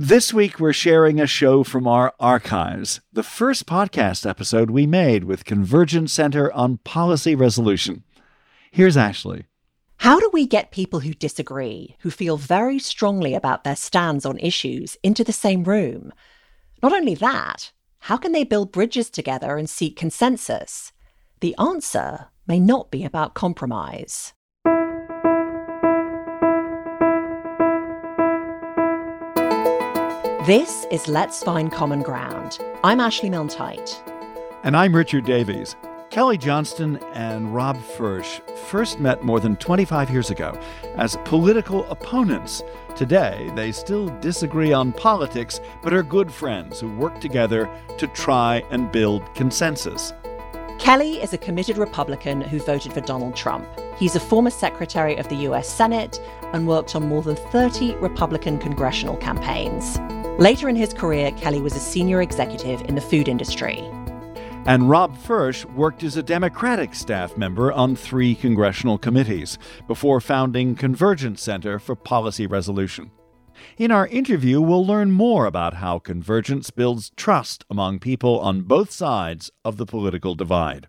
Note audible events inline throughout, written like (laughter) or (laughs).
This week, we're sharing a show from our archives, the first podcast episode we made with Convergence Center on Policy Resolution. Here's Ashley. How do we get people who disagree, who feel very strongly about their stands on issues, into the same room? Not only that, how can they build bridges together and seek consensus? The answer may not be about compromise. This is Let's Find Common Ground. I'm Ashley Milne And I'm Richard Davies. Kelly Johnston and Rob Fersh first met more than 25 years ago as political opponents. Today, they still disagree on politics, but are good friends who work together to try and build consensus. Kelly is a committed Republican who voted for Donald Trump. He's a former Secretary of the US Senate and worked on more than 30 Republican congressional campaigns. Later in his career, Kelly was a senior executive in the food industry. And Rob Fersh worked as a Democratic staff member on three congressional committees before founding Convergence Center for Policy Resolution. In our interview, we'll learn more about how convergence builds trust among people on both sides of the political divide.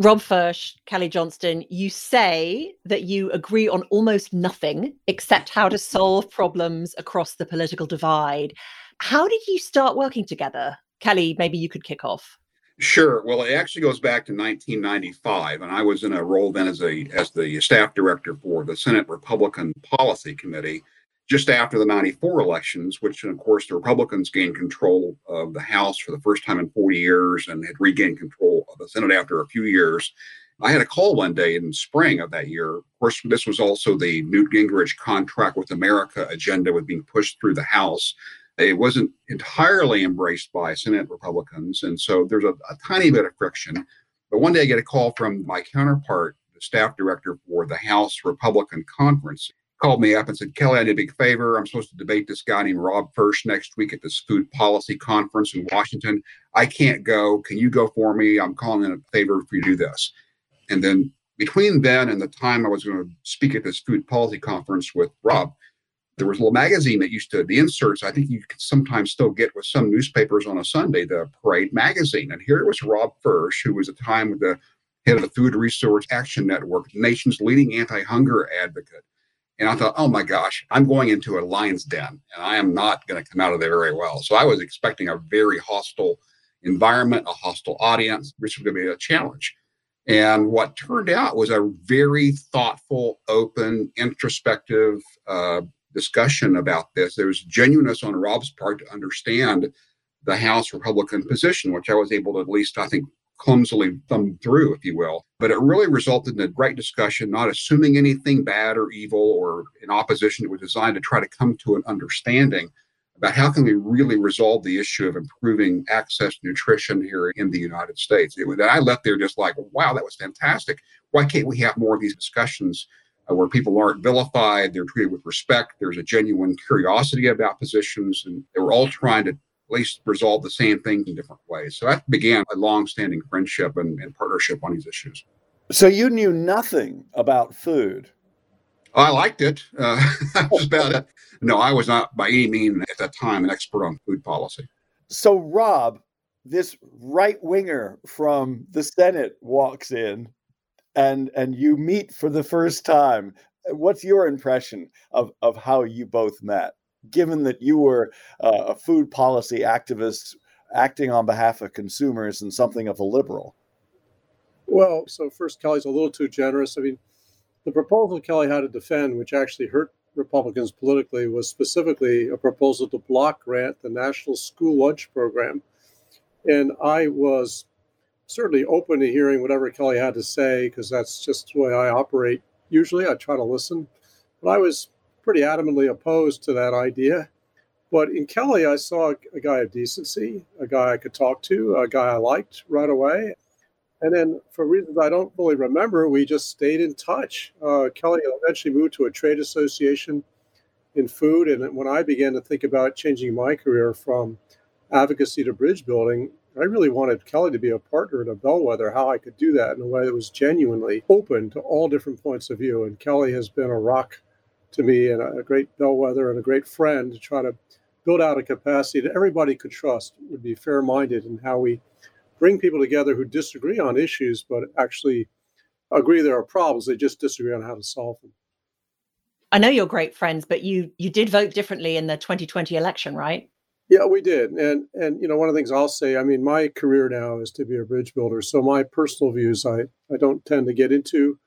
Rob Fersh, Kelly Johnston, you say that you agree on almost nothing except how to solve problems across the political divide. How did you start working together? Kelly, maybe you could kick off. Sure. Well, it actually goes back to 1995, and I was in a role then as a as the staff director for the Senate Republican Policy Committee just after the 94 elections, which of course the Republicans gained control of the House for the first time in 40 years and had regained control of the Senate after a few years. I had a call one day in spring of that year. Of course, this was also the Newt Gingrich contract with America agenda was being pushed through the House. It wasn't entirely embraced by Senate Republicans. And so there's a, a tiny bit of friction. But one day I get a call from my counterpart, the staff director for the House Republican Conference called me up and said, Kelly, I need a big favor. I'm supposed to debate this guy named Rob Fersh next week at this food policy conference in Washington. I can't go. Can you go for me? I'm calling in a favor for you do this. And then between then and the time I was going to speak at this food policy conference with Rob, there was a little magazine that used to, the inserts, I think you could sometimes still get with some newspapers on a Sunday, the Parade magazine. And here it was Rob Fersh, who was at the time the head of the Food Resource Action Network, the nation's leading anti hunger advocate and I thought, oh my gosh, I'm going into a lion's den and I am not going to come out of there very well. So I was expecting a very hostile environment, a hostile audience, which was going to be a challenge. And what turned out was a very thoughtful, open, introspective uh, discussion about this. There was genuineness on Rob's part to understand the House Republican position, which I was able to at least, I think, clumsily thumb through, if you will. But it really resulted in a great discussion, not assuming anything bad or evil or in opposition. It was designed to try to come to an understanding about how can we really resolve the issue of improving access to nutrition here in the United States. It I left there just like, wow, that was fantastic. Why can't we have more of these discussions where people aren't vilified, they're treated with respect, there's a genuine curiosity about positions, and they were all trying to at least resolve the same things in different ways. So that began a long-standing friendship and, and partnership on these issues. So you knew nothing about food. I liked it. Uh, (laughs) about it. No, I was not by any means at that time an expert on food policy. So Rob, this right winger from the Senate walks in, and and you meet for the first time. What's your impression of of how you both met? given that you were uh, a food policy activist acting on behalf of consumers and something of a liberal? Well, so first, Kelly's a little too generous. I mean, the proposal Kelly had to defend, which actually hurt Republicans politically, was specifically a proposal to block grant the National School Lunch Program. And I was certainly open to hearing whatever Kelly had to say because that's just the way I operate. Usually, I try to listen. But I was pretty adamantly opposed to that idea. But in Kelly, I saw a guy of decency, a guy I could talk to, a guy I liked right away. And then, for reasons I don't fully remember, we just stayed in touch. Uh, Kelly eventually moved to a trade association in food. And when I began to think about changing my career from advocacy to bridge building, I really wanted Kelly to be a partner and a bellwether, how I could do that in a way that was genuinely open to all different points of view. And Kelly has been a rock to me and a great bellwether and a great friend to try to build out a capacity that everybody could trust, would be fair minded in how we bring people together who disagree on issues, but actually agree there are problems. They just disagree on how to solve them. I know you're great friends, but you you did vote differently in the 2020 election, right? Yeah, we did. And and you know, one of the things I'll say, I mean, my career now is to be a bridge builder. So my personal views I, I don't tend to get into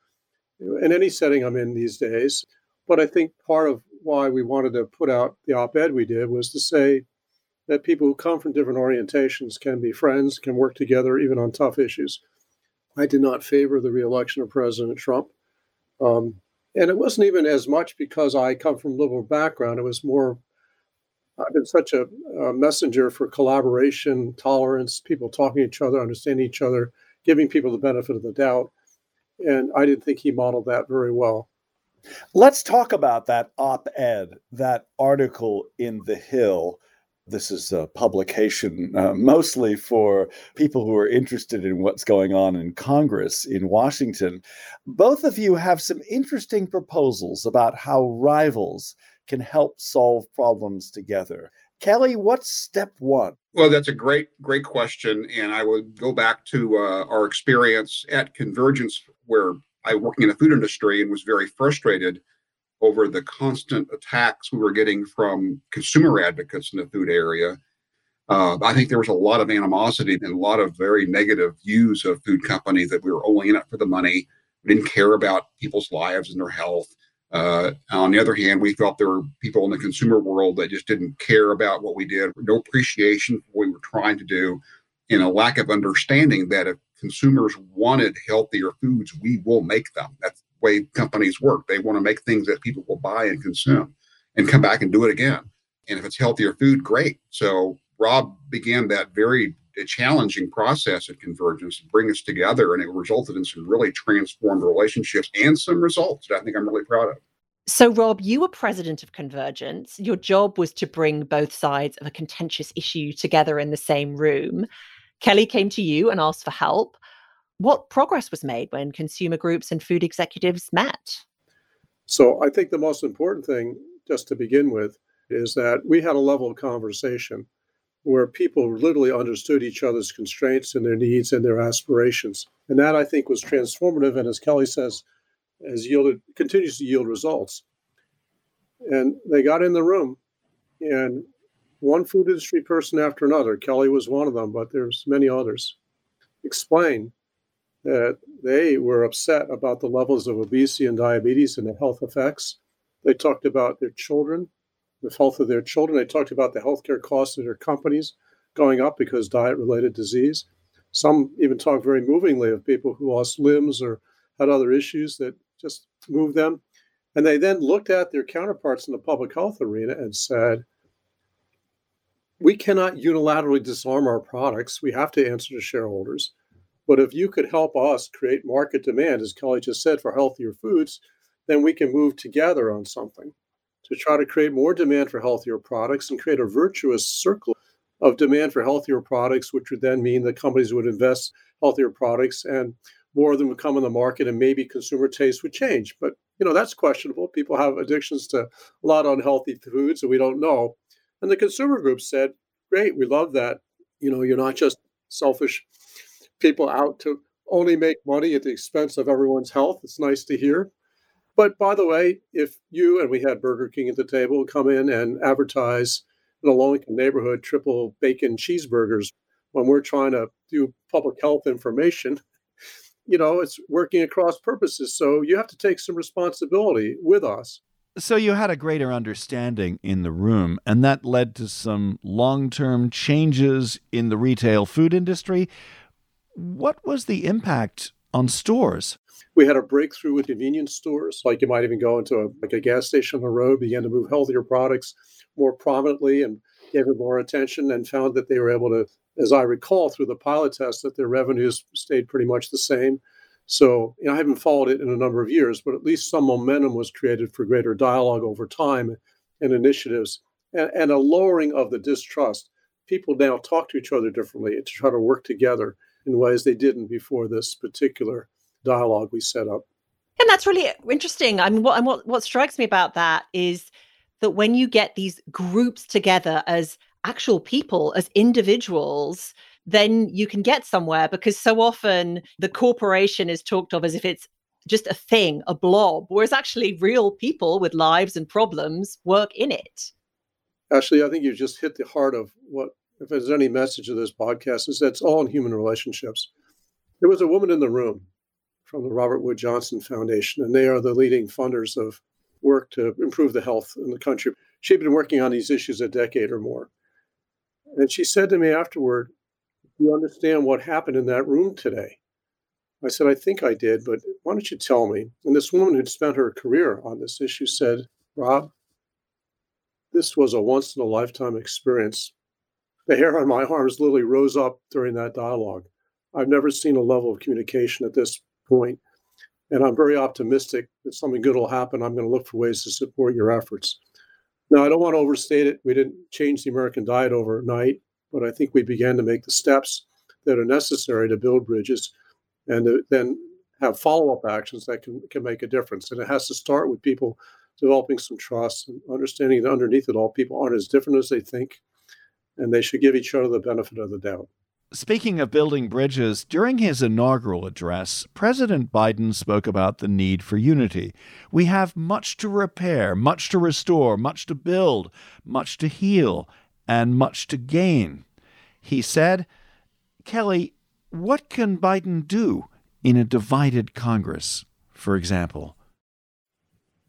in any setting I'm in these days. But I think part of why we wanted to put out the op-ed we did was to say that people who come from different orientations can be friends, can work together even on tough issues. I did not favor the reelection of President Trump. Um, and it wasn't even as much because I come from liberal background. It was more I've been such a, a, messenger for collaboration, tolerance, people talking to each other, understanding each other, giving people the benefit of the doubt. And I didn't think he modeled that very well. Let's talk about that op ed, that article in The Hill. This is a publication uh, mostly for people who are interested in what's going on in Congress in Washington. Both of you have some interesting proposals about how rivals can help solve problems together. Kelly, what's step one? Well, that's a great, great question. And I would go back to uh, our experience at Convergence, where I working in the food industry and was very frustrated over the constant attacks we were getting from consumer advocates in the food area. Uh, I think there was a lot of animosity and a lot of very negative views of food companies that we were only in it for the money. Didn't care about people's lives and their health. Uh, on the other hand, we felt there were people in the consumer world that just didn't care about what we did, no appreciation for what we were trying to do, and a lack of understanding that if consumers wanted healthier foods, we will make them. That's the way companies work. They want to make things that people will buy and consume and come back and do it again. And if it's healthier food, great. So Rob began that very challenging process at Convergence to bring us together, and it resulted in some really transformed relationships and some results that I think I'm really proud of. So, Rob, you were president of Convergence. Your job was to bring both sides of a contentious issue together in the same room. Kelly came to you and asked for help. What progress was made when consumer groups and food executives met? So, I think the most important thing, just to begin with, is that we had a level of conversation where people literally understood each other's constraints and their needs and their aspirations. And that I think was transformative. And as Kelly says, has yielded continues to yield results. And they got in the room and one food industry person after another, Kelly was one of them, but there's many others, explained that they were upset about the levels of obesity and diabetes and the health effects. They talked about their children the health of their children. They talked about the healthcare costs of their companies going up because diet related disease. Some even talk very movingly of people who lost limbs or had other issues that just moved them. And they then looked at their counterparts in the public health arena and said, we cannot unilaterally disarm our products. We have to answer to shareholders. But if you could help us create market demand, as Kelly just said, for healthier foods, then we can move together on something to try to create more demand for healthier products and create a virtuous circle of demand for healthier products, which would then mean that companies would invest healthier products and more of them would come on the market and maybe consumer taste would change. But you know, that's questionable. People have addictions to a lot of unhealthy foods and we don't know. And the consumer group said, Great, we love that. You know, you're not just selfish people out to only make money at the expense of everyone's health. It's nice to hear. But by the way, if you and we had Burger King at the table come in and advertise in a low income neighborhood triple bacon cheeseburgers when we're trying to do public health information, (laughs) you know, it's working across purposes. So you have to take some responsibility with us. So you had a greater understanding in the room, and that led to some long term changes in the retail food industry. What was the impact on stores? We had a breakthrough with convenience stores. Like you might even go into a, like a gas station on the road, began to move healthier products more prominently and gave it more attention and found that they were able to, as I recall through the pilot test, that their revenues stayed pretty much the same. So you know, I haven't followed it in a number of years, but at least some momentum was created for greater dialogue over time and initiatives and, and a lowering of the distrust. People now talk to each other differently to try to work together in ways they didn't before this particular dialogue we set up. And that's really interesting. I mean, what, and what, what strikes me about that is that when you get these groups together as actual people, as individuals, then you can get somewhere because so often the corporation is talked of as if it's just a thing, a blob, whereas actually real people with lives and problems work in it. Actually, I think you've just hit the heart of what, if there's any message of this podcast, is that it's all in human relationships. There was a woman in the room from the Robert Wood Johnson Foundation, and they are the leading funders of work to improve the health in the country. She'd been working on these issues a decade or more. And she said to me afterward, Do you understand what happened in that room today? I said, I think I did, but why don't you tell me? And this woman who'd spent her career on this issue said, Rob, this was a once in a lifetime experience. The hair on my arms literally rose up during that dialogue. I've never seen a level of communication at this point, and I'm very optimistic that something good will happen. I'm going to look for ways to support your efforts. Now, I don't want to overstate it. We didn't change the American diet overnight, but I think we began to make the steps that are necessary to build bridges and then have follow-up actions that can, can make a difference. And it has to start with people developing some trust and understanding that underneath it all, people aren't as different as they think, and they should give each other the benefit of the doubt. Speaking of building bridges, during his inaugural address, President Biden spoke about the need for unity. We have much to repair, much to restore, much to build, much to heal, and much to gain. He said, Kelly, what can Biden do in a divided Congress, for example?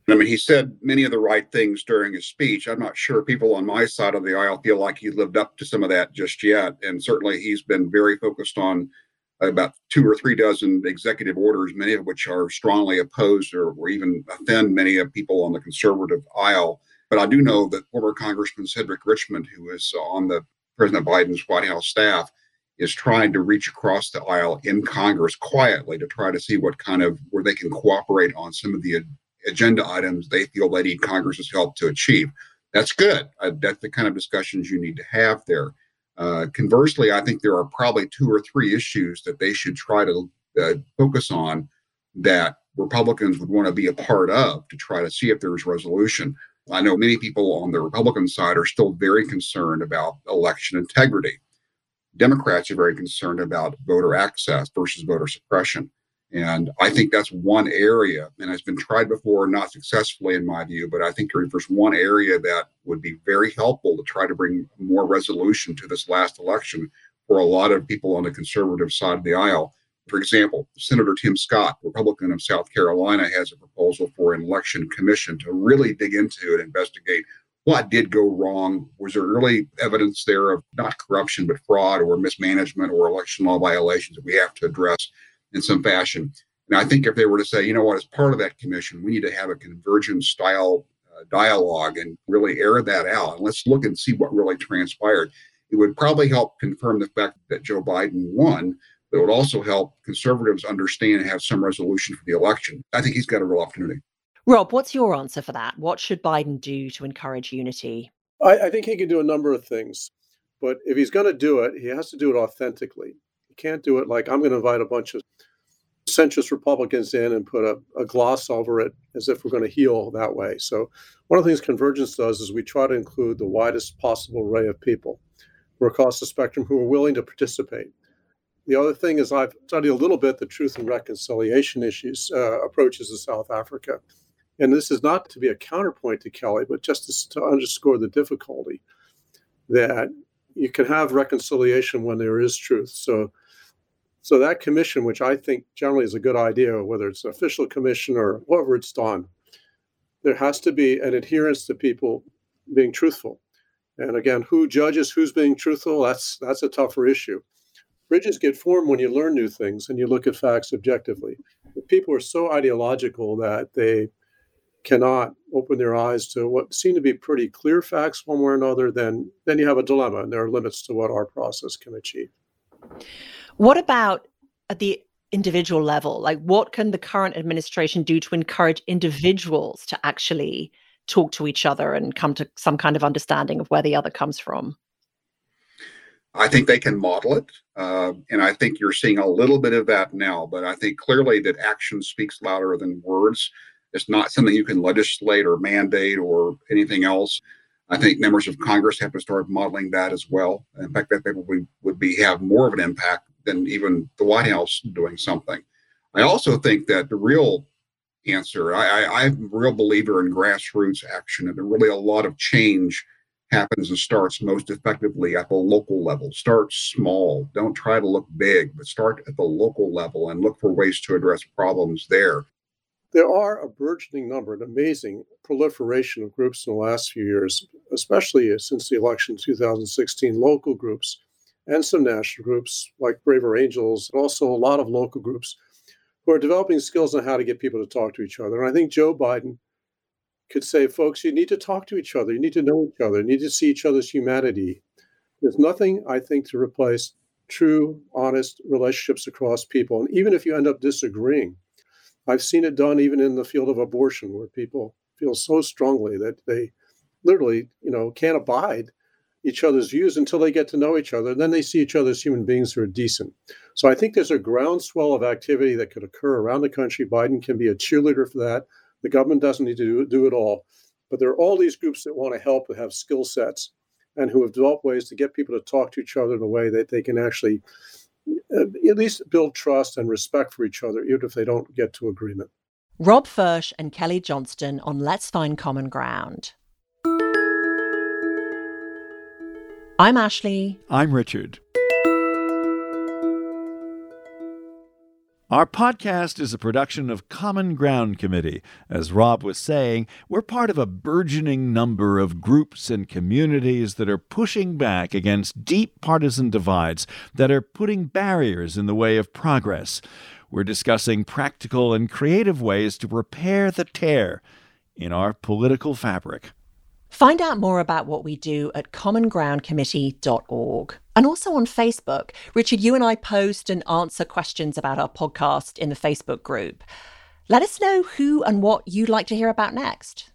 I mean, he said many of the right things during his speech. I'm not sure people on my side of the aisle feel like he lived up to some of that just yet. And certainly he's been very focused on about two or three dozen executive orders, many of which are strongly opposed or, or even offend many of people on the conservative aisle. But I do know that former Congressman Cedric Richmond, who is on the President Biden's White House staff, is trying to reach across the aisle in Congress quietly to try to see what kind of where they can cooperate on some of the agenda items they feel they need Congress's help to achieve. That's good. Uh, that's the kind of discussions you need to have there. Uh, conversely, I think there are probably two or three issues that they should try to uh, focus on that Republicans would want to be a part of to try to see if there's resolution. I know many people on the Republican side are still very concerned about election integrity. Democrats are very concerned about voter access versus voter suppression. And I think that's one area, and it's been tried before, not successfully in my view, but I think there's one area that would be very helpful to try to bring more resolution to this last election for a lot of people on the conservative side of the aisle. For example, Senator Tim Scott, Republican of South Carolina, has a proposal for an election commission to really dig into and investigate what did go wrong. Was there really evidence there of not corruption, but fraud or mismanagement or election law violations that we have to address? In some fashion. And I think if they were to say, you know what, as part of that commission, we need to have a convergence style uh, dialogue and really air that out. And let's look and see what really transpired. It would probably help confirm the fact that Joe Biden won, but it would also help conservatives understand and have some resolution for the election. I think he's got a real opportunity. Rob, what's your answer for that? What should Biden do to encourage unity? I, I think he can do a number of things. But if he's going to do it, he has to do it authentically. He can't do it like I'm going to invite a bunch of centrist Republicans in and put a, a gloss over it as if we're going to heal that way. So, one of the things Convergence does is we try to include the widest possible array of people who are across the spectrum who are willing to participate. The other thing is I've studied a little bit the truth and reconciliation issues uh, approaches in South Africa. And this is not to be a counterpoint to Kelly, but just to underscore the difficulty that you can have reconciliation when there is truth. So so that commission, which I think generally is a good idea, whether it's an official commission or whatever it's done, there has to be an adherence to people being truthful. And again, who judges who's being truthful? That's that's a tougher issue. Bridges get formed when you learn new things and you look at facts objectively. If people are so ideological that they cannot open their eyes to what seem to be pretty clear facts one way or another, then then you have a dilemma and there are limits to what our process can achieve. What about at the individual level? Like, what can the current administration do to encourage individuals to actually talk to each other and come to some kind of understanding of where the other comes from? I think they can model it. Uh, and I think you're seeing a little bit of that now. But I think clearly that action speaks louder than words. It's not something you can legislate or mandate or anything else. I think members of Congress have to start modeling that as well. In fact, that probably would be have more of an impact than even the White House doing something. I also think that the real answer, I, I, I'm a real believer in grassroots action, and really a lot of change happens and starts most effectively at the local level. Start small. Don't try to look big, but start at the local level and look for ways to address problems there. There are a burgeoning number, an amazing proliferation of groups in the last few years, especially since the election 2016, local groups and some national groups like Braver Angels, and also a lot of local groups who are developing skills on how to get people to talk to each other. And I think Joe Biden could say, folks, you need to talk to each other. You need to know each other. You need to see each other's humanity. There's nothing, I think, to replace true, honest relationships across people. And even if you end up disagreeing, I've seen it done even in the field of abortion, where people feel so strongly that they literally, you know, can't abide each other's views until they get to know each other. And then they see each other as human beings who are decent. So I think there's a groundswell of activity that could occur around the country. Biden can be a cheerleader for that. The government doesn't need to do, do it all. But there are all these groups that want to help, that have skill sets, and who have developed ways to get people to talk to each other in a way that they can actually uh, at least build trust and respect for each other, even if they don't get to agreement. Rob Fersh and Kelly Johnston on Let's Find Common Ground. I'm Ashley. I'm Richard. Our podcast is a production of Common Ground Committee. As Rob was saying, we're part of a burgeoning number of groups and communities that are pushing back against deep partisan divides that are putting barriers in the way of progress. We're discussing practical and creative ways to repair the tear in our political fabric. Find out more about what we do at commongroundcommittee.org and also on Facebook. Richard, you and I post and answer questions about our podcast in the Facebook group. Let us know who and what you'd like to hear about next.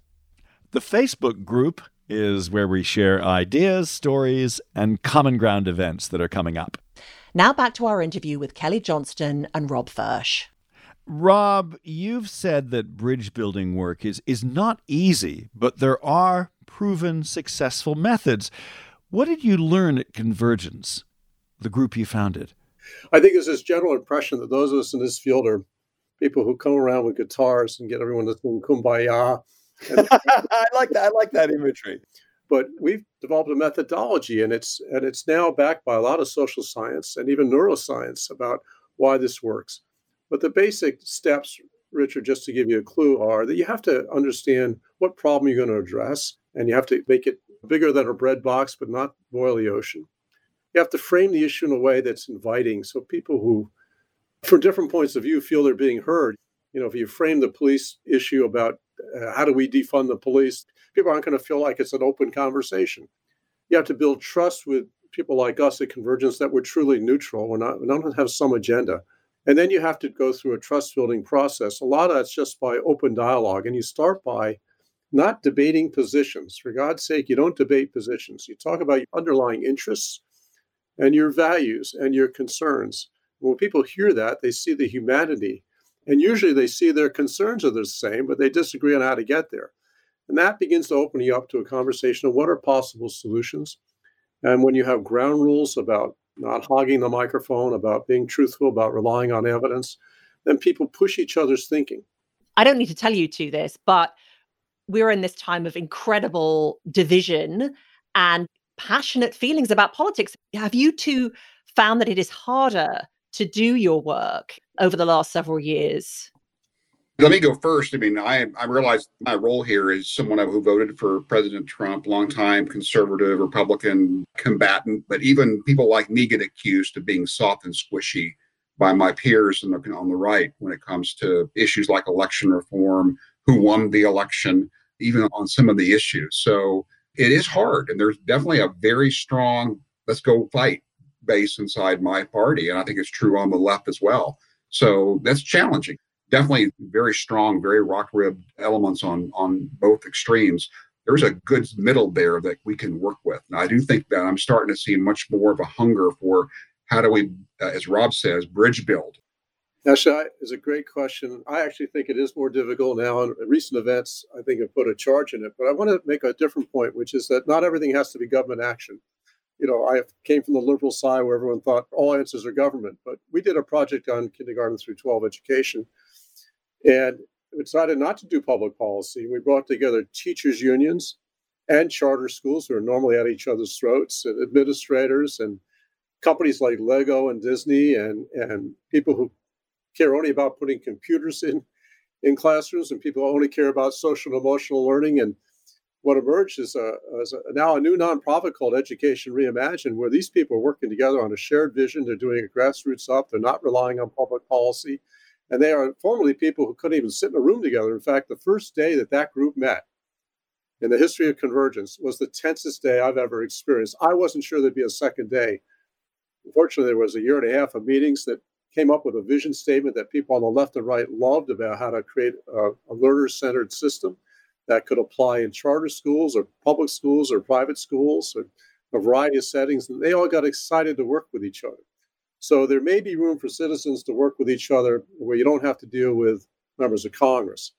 The Facebook group is where we share ideas, stories, and common ground events that are coming up. Now back to our interview with Kelly Johnston and Rob Fersh. Rob, you've said that bridge building work is, is not easy, but there are proven successful methods. What did you learn at Convergence, the group you founded? I think there's this general impression that those of us in this field are people who come around with guitars and get everyone to sing kumbaya. (laughs) (laughs) I like that. I like that imagery. But we've developed a methodology, and it's and it's now backed by a lot of social science and even neuroscience about why this works. But the basic steps, Richard, just to give you a clue, are that you have to understand what problem you're going to address and you have to make it bigger than a bread box, but not boil the ocean. You have to frame the issue in a way that's inviting so people who, from different points of view, feel they're being heard. You know, if you frame the police issue about uh, how do we defund the police, people aren't going to feel like it's an open conversation. You have to build trust with people like us at Convergence that we're truly neutral. We're not, we don't have some agenda. And then you have to go through a trust building process. A lot of that's just by open dialogue. And you start by not debating positions. For God's sake, you don't debate positions. You talk about your underlying interests and your values and your concerns. When people hear that, they see the humanity. And usually they see their concerns are the same, but they disagree on how to get there. And that begins to open you up to a conversation of what are possible solutions. And when you have ground rules about not hogging the microphone, about being truthful, about relying on evidence, then people push each other's thinking. I don't need to tell you to this, but we're in this time of incredible division and passionate feelings about politics. Have you two found that it is harder to do your work over the last several years? Let me go first. I mean, I I realize my role here is someone who voted for President Trump, longtime conservative Republican combatant, but even people like me get accused of being soft and squishy by my peers the, on the right when it comes to issues like election reform, who won the election, even on some of the issues. So it is hard. And there's definitely a very strong, let's go fight base inside my party. And I think it's true on the left as well. So that's challenging. Definitely very strong, very rock ribbed elements on, on both extremes. There's a good middle there that we can work with. And I do think that I'm starting to see much more of a hunger for how do we, uh, as Rob says, bridge build Actually, is a great question. I actually think it is more difficult now. And recent events, I think, have put a charge in it. But I want to make a different point, which is that not everything has to be government action. You know, I came from the liberal side where everyone thought all answers are government. But we did a project on kindergarten through 12 education. And decided not to do public policy. We brought together teachers' unions and charter schools who are normally at each other's throats, and administrators and companies like Lego and Disney and, and people who care only about putting computers in in classrooms and people only care about social and emotional learning. And what emerged is, a, is a, now a new nonprofit called Education Reimagined, where these people are working together on a shared vision. They're doing a grassroots up. They're not relying on public policy. And they are formerly people who couldn't even sit in a room together. In fact, the first day that that group met in the history of convergence was the tensest day I've ever experienced. I wasn't sure there'd be a second day. Unfortunately, there was a year and a half of meetings that came up with a vision statement that people on the left and right loved about how to create a, a learner centered system that could apply in charter schools or public schools or private schools or a variety of settings. And they all got excited to work with each other. So there may be room for citizens to work with each other where you don't have to deal with members of Congress.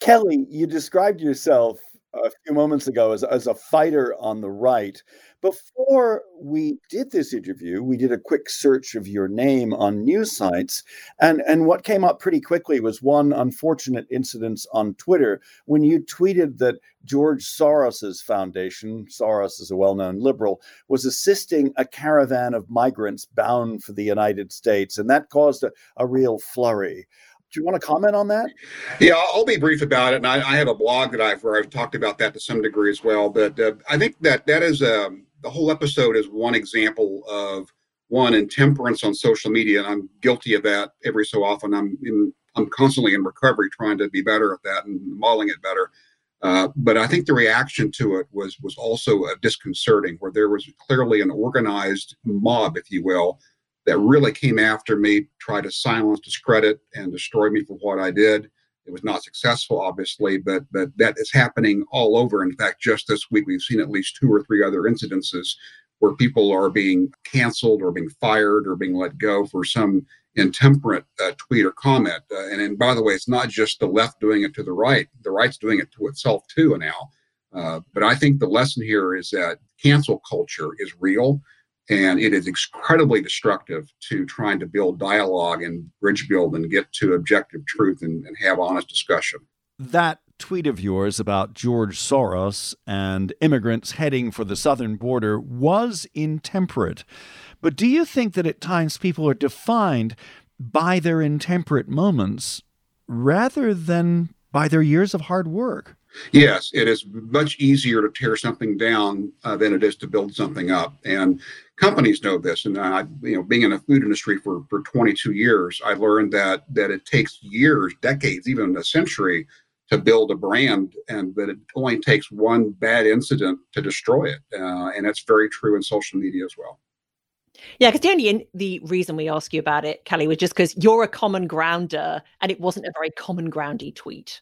Kelly, you described yourself a few moments ago as, as a fighter on the right. Before we did this interview, we did a quick search of your name on news sites. And, and what came up pretty quickly was one unfortunate incident on Twitter when you tweeted that George Soros's foundation, Soros is a well known liberal, was assisting a caravan of migrants bound for the United States. And that caused a, a real flurry. Do you want to comment on that? Yeah, I'll be brief about it. And I, I have a blog that I've where I've talked about that to some degree as well. But uh, I think that that is um, the whole episode is one example of one intemperance on social media, and I'm guilty of that every so often. I'm in, I'm constantly in recovery, trying to be better at that and modeling it better. Uh, but I think the reaction to it was was also uh, disconcerting, where there was clearly an organized mob, if you will, that really came after me, tried to silence, discredit, and destroy me for what I did. It was not successful, obviously, but but that is happening all over. In fact, just this week we've seen at least two or three other incidences where people are being canceled or being fired or being let go for some intemperate uh, tweet or comment. Uh, and, and by the way, it's not just the left doing it to the right; the right's doing it to itself too now. Uh, but I think the lesson here is that cancel culture is real. And it is incredibly destructive to trying to build dialogue and bridge build and get to objective truth and, and have honest discussion. That tweet of yours about George Soros and immigrants heading for the southern border was intemperate. But do you think that at times people are defined by their intemperate moments rather than by their years of hard work? Yes, it is much easier to tear something down uh, than it is to build something up. And companies know this. And I, you know, being in the food industry for, for 22 years, I learned that that it takes years, decades, even a century to build a brand and that it only takes one bad incident to destroy it. Uh, and that's very true in social media as well. Yeah, because the only the reason we ask you about it, Kelly, was just because you're a common grounder, and it wasn't a very common groundy tweet.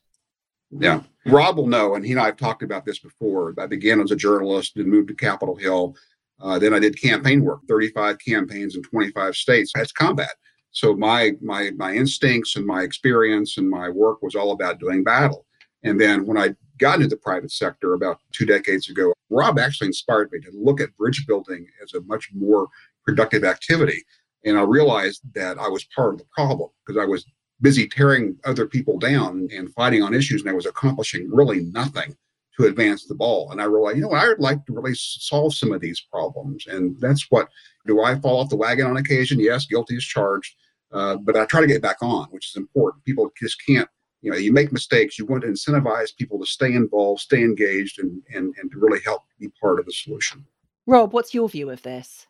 Yeah, Rob will know, and he and I have talked about this before. I began as a journalist and moved to Capitol Hill. Uh, then I did campaign work, 35 campaigns in 25 states. That's combat. So my my my instincts and my experience and my work was all about doing battle. And then when I got into the private sector about two decades ago, Rob actually inspired me to look at bridge building as a much more productive activity. And I realized that I was part of the problem because I was busy tearing other people down and fighting on issues, and I was accomplishing really nothing to advance the ball. And I realized, you know, I would like to really solve some of these problems. And that's what do I fall off the wagon on occasion? Yes, guilty as charged. Uh, but I try to get back on, which is important. People just can't, you know, you make mistakes. You want to incentivize people to stay involved, stay engaged, and and, and to really help be part of the solution. Rob, what's your view of this?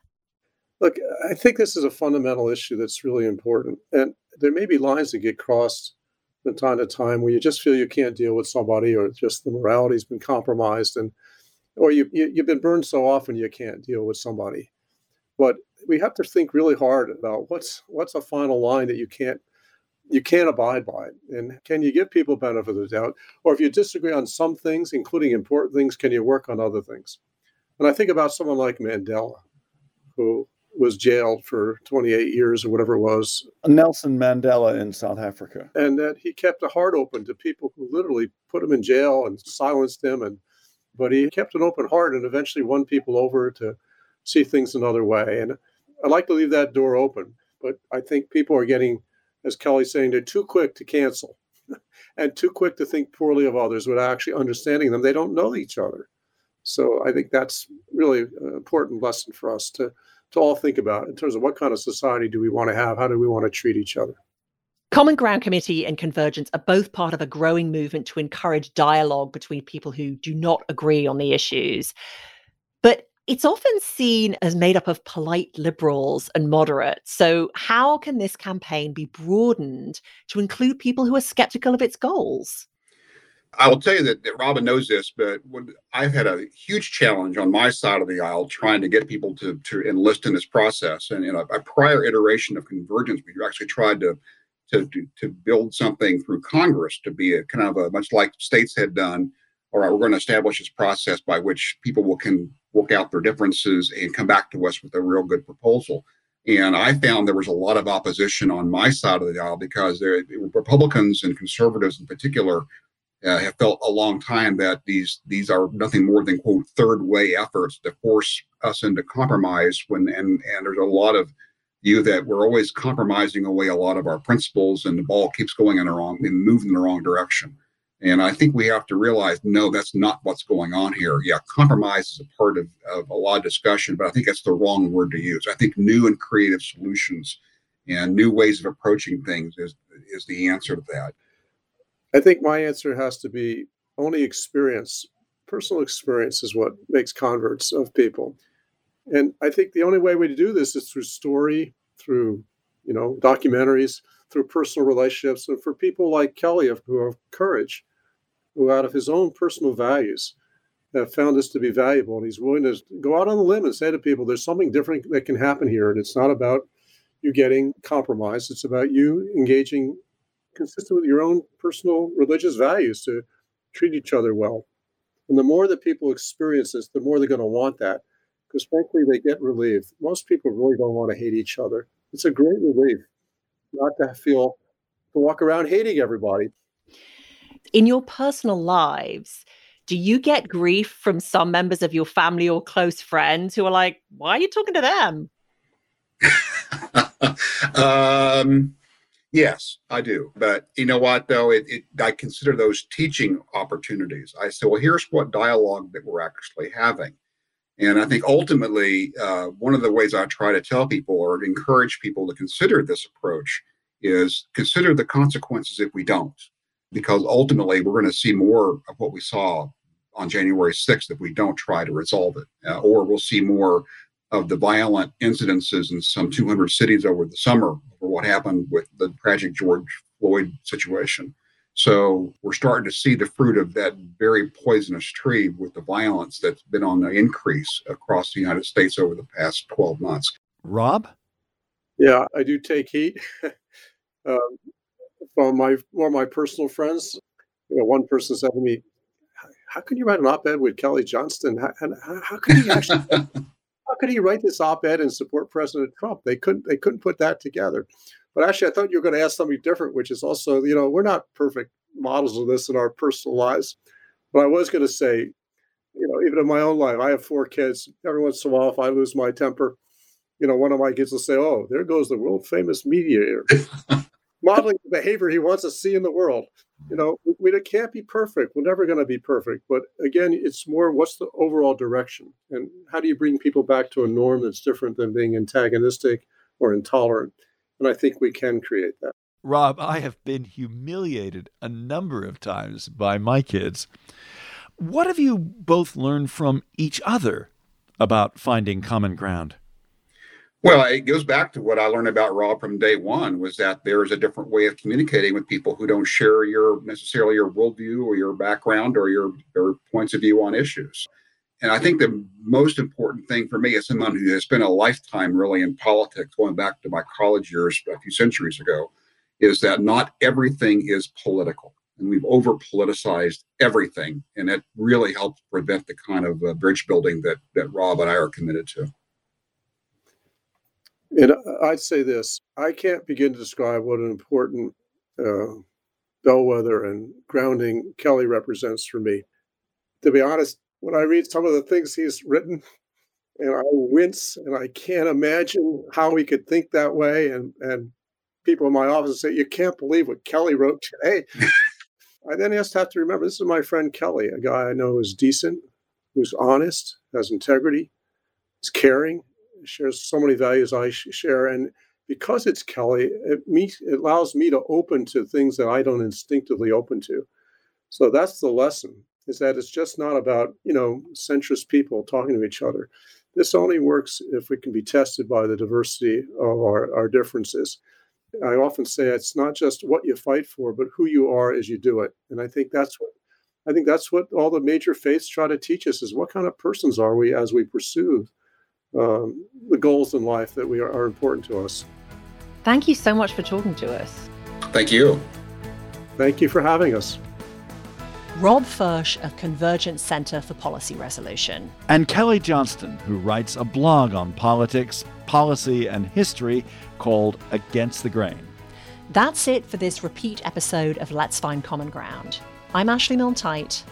Look, I think this is a fundamental issue that's really important. And there may be lines that get crossed from time to time where you just feel you can't deal with somebody or just the morality's been compromised and or you, you you've been burned so often you can't deal with somebody. But we have to think really hard about what's what's a final line that you can't you can't abide by. And can you give people benefit of the doubt? Or if you disagree on some things including important things can you work on other things? And i think about someone like mandela who was jailed for 28 years or whatever it was. Nelson Mandela in South Africa. And that he kept a heart open to people who literally put him in jail and silenced him. And but he kept an open heart and eventually won people over to see things another way. And I like to leave that door open. But I think people are getting, as Kelly's saying, they're too quick to cancel (laughs) and too quick to think poorly of others without actually understanding them. They don't know each other. So I think that's really an important lesson for us to, to all think about in terms of what kind of society do we want to have? How do we want to treat each other? Common Ground Committee and Convergence are both part of a growing movement to encourage dialogue between people who do not agree on the issues. But it's often seen as made up of polite liberals and moderates. So, how can this campaign be broadened to include people who are skeptical of its goals? I will tell you that, that Robin knows this, but when, I've had a huge challenge on my side of the aisle trying to get people to, to enlist in this process. And in a, a prior iteration of convergence, we actually tried to, to, to, to build something through Congress to be a kind of a much like states had done. All right, we're going to establish this process by which people will can work out their differences and come back to us with a real good proposal. And I found there was a lot of opposition on my side of the aisle because there, Republicans and conservatives in particular uh, have felt a long time that these these are nothing more than quote third way efforts to force us into compromise when and and there's a lot of view that we're always compromising away a lot of our principles and the ball keeps going in the wrong and moving in the wrong direction. And i think we have to realize no that's not what's going on here. Yeah compromise is a part of, of a lot of discussion but i think that's the wrong word to use. I think new and creative solutions and new ways of approaching things is is the answer to that I think my answer has to be only experience. Personal experience is what makes converts of people. And I think the only way we do this is through story, through, you know, documentaries, through personal relationships, and for people like Kelly who have courage, who out of his own personal values have found this to be valuable. And he's willing to go out on the limb and say to people, there's something different that can happen here. And it's not about you getting compromised. It's about you engaging consistent with your own personal religious values to treat each other well. And the more that people experience this, the more they're going to want that. Because frankly, they get relieved. Most people really don't want to hate each other. It's a great relief not to feel to walk around hating everybody. In your personal lives, do you get grief from some members of your family or close friends who are like, why are you talking to them? (laughs) um, Yes, I do. But you know what, though? It, it, I consider those teaching opportunities. I say, well, here's what dialogue that we're actually having. And I think ultimately, uh, one of the ways I try to tell people or encourage people to consider this approach is consider the consequences if we don't. Because ultimately, we're going to see more of what we saw on January 6th if we don't try to resolve it. Uh, or we'll see more of the violent incidences in some 200 cities over the summer for what happened with the tragic George Floyd situation. So we're starting to see the fruit of that very poisonous tree with the violence that's been on the increase across the United States over the past 12 months. Rob? Yeah, I do take heat (laughs) um, from my one of my personal friends. You know, one person said to me, "How can you write an op-ed with Kelly Johnston? How, how, how can you actually (laughs) how could he write this op-ed and support President Trump? They couldn't they couldn't put that together. But actually, I thought you were going to ask something different, which is also, you know, we're not perfect models of this in our personal lives. But I was going to say, you know, even in my own life, I have four kids. Every once in a while, if I lose my temper, you know, one of my kids will say, "Oh, there goes the world famous mediator." (laughs) modeling the behavior he wants to see in the world. You know, we, we can't be perfect. We're never going to be perfect. But again, it's more what's the overall direction? And how do you bring people back to a norm that's different than being antagonistic or intolerant? And I think we can create that. Rob, I have been humiliated a number of times by my kids. What have you both learned from each other about finding common ground? Well, it goes back to what I learned about Rob from day one was that there is a different way of communicating with people who don't share your necessarily your worldview or your background or your, your points of view on issues. And I think the most important thing for me as someone who has spent a lifetime really in politics, going back to my college years a few centuries ago, is that not everything is political. And we've over politicized everything. And it really helps prevent the kind of uh, bridge building that, that Rob and I are committed to. And I'd say this I can't begin to describe what an important uh, bellwether and grounding Kelly represents for me. To be honest, when I read some of the things he's written, and I wince and I can't imagine how he could think that way. And, and people in my office say, You can't believe what Kelly wrote today. (laughs) I then just have to remember this is my friend Kelly, a guy I know is decent, who's honest, has integrity, is caring, shares so many values I share. And because it's Kelly, it, me, it allows me to open to things that I don't instinctively open to. So that's the lesson is that it's just not about, you know, centrist people talking to each other. This only works if we can be tested by the diversity of our, our differences. I often say it's not just what you fight for, but who you are as you do it. And I think that's what I think that's what all the major faiths try to teach us is what kind of persons are we as we pursue um, the goals in life that we are, are important to us. Thank you so much for talking to us. Thank you. Thank you for having us. Rob Fersh of Convergence Center for Policy Resolution. And Kelly Johnston, who writes a blog on politics, policy, and history called Against the Grain. That's it for this repeat episode of Let's Find Common Ground. I'm Ashley Milne-Tyte.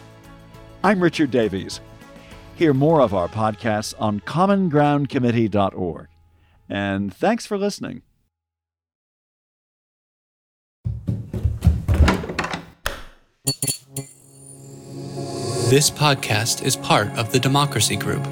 I'm Richard Davies. Hear more of our podcasts on commongroundcommittee.org. And thanks for listening. This podcast is part of the Democracy Group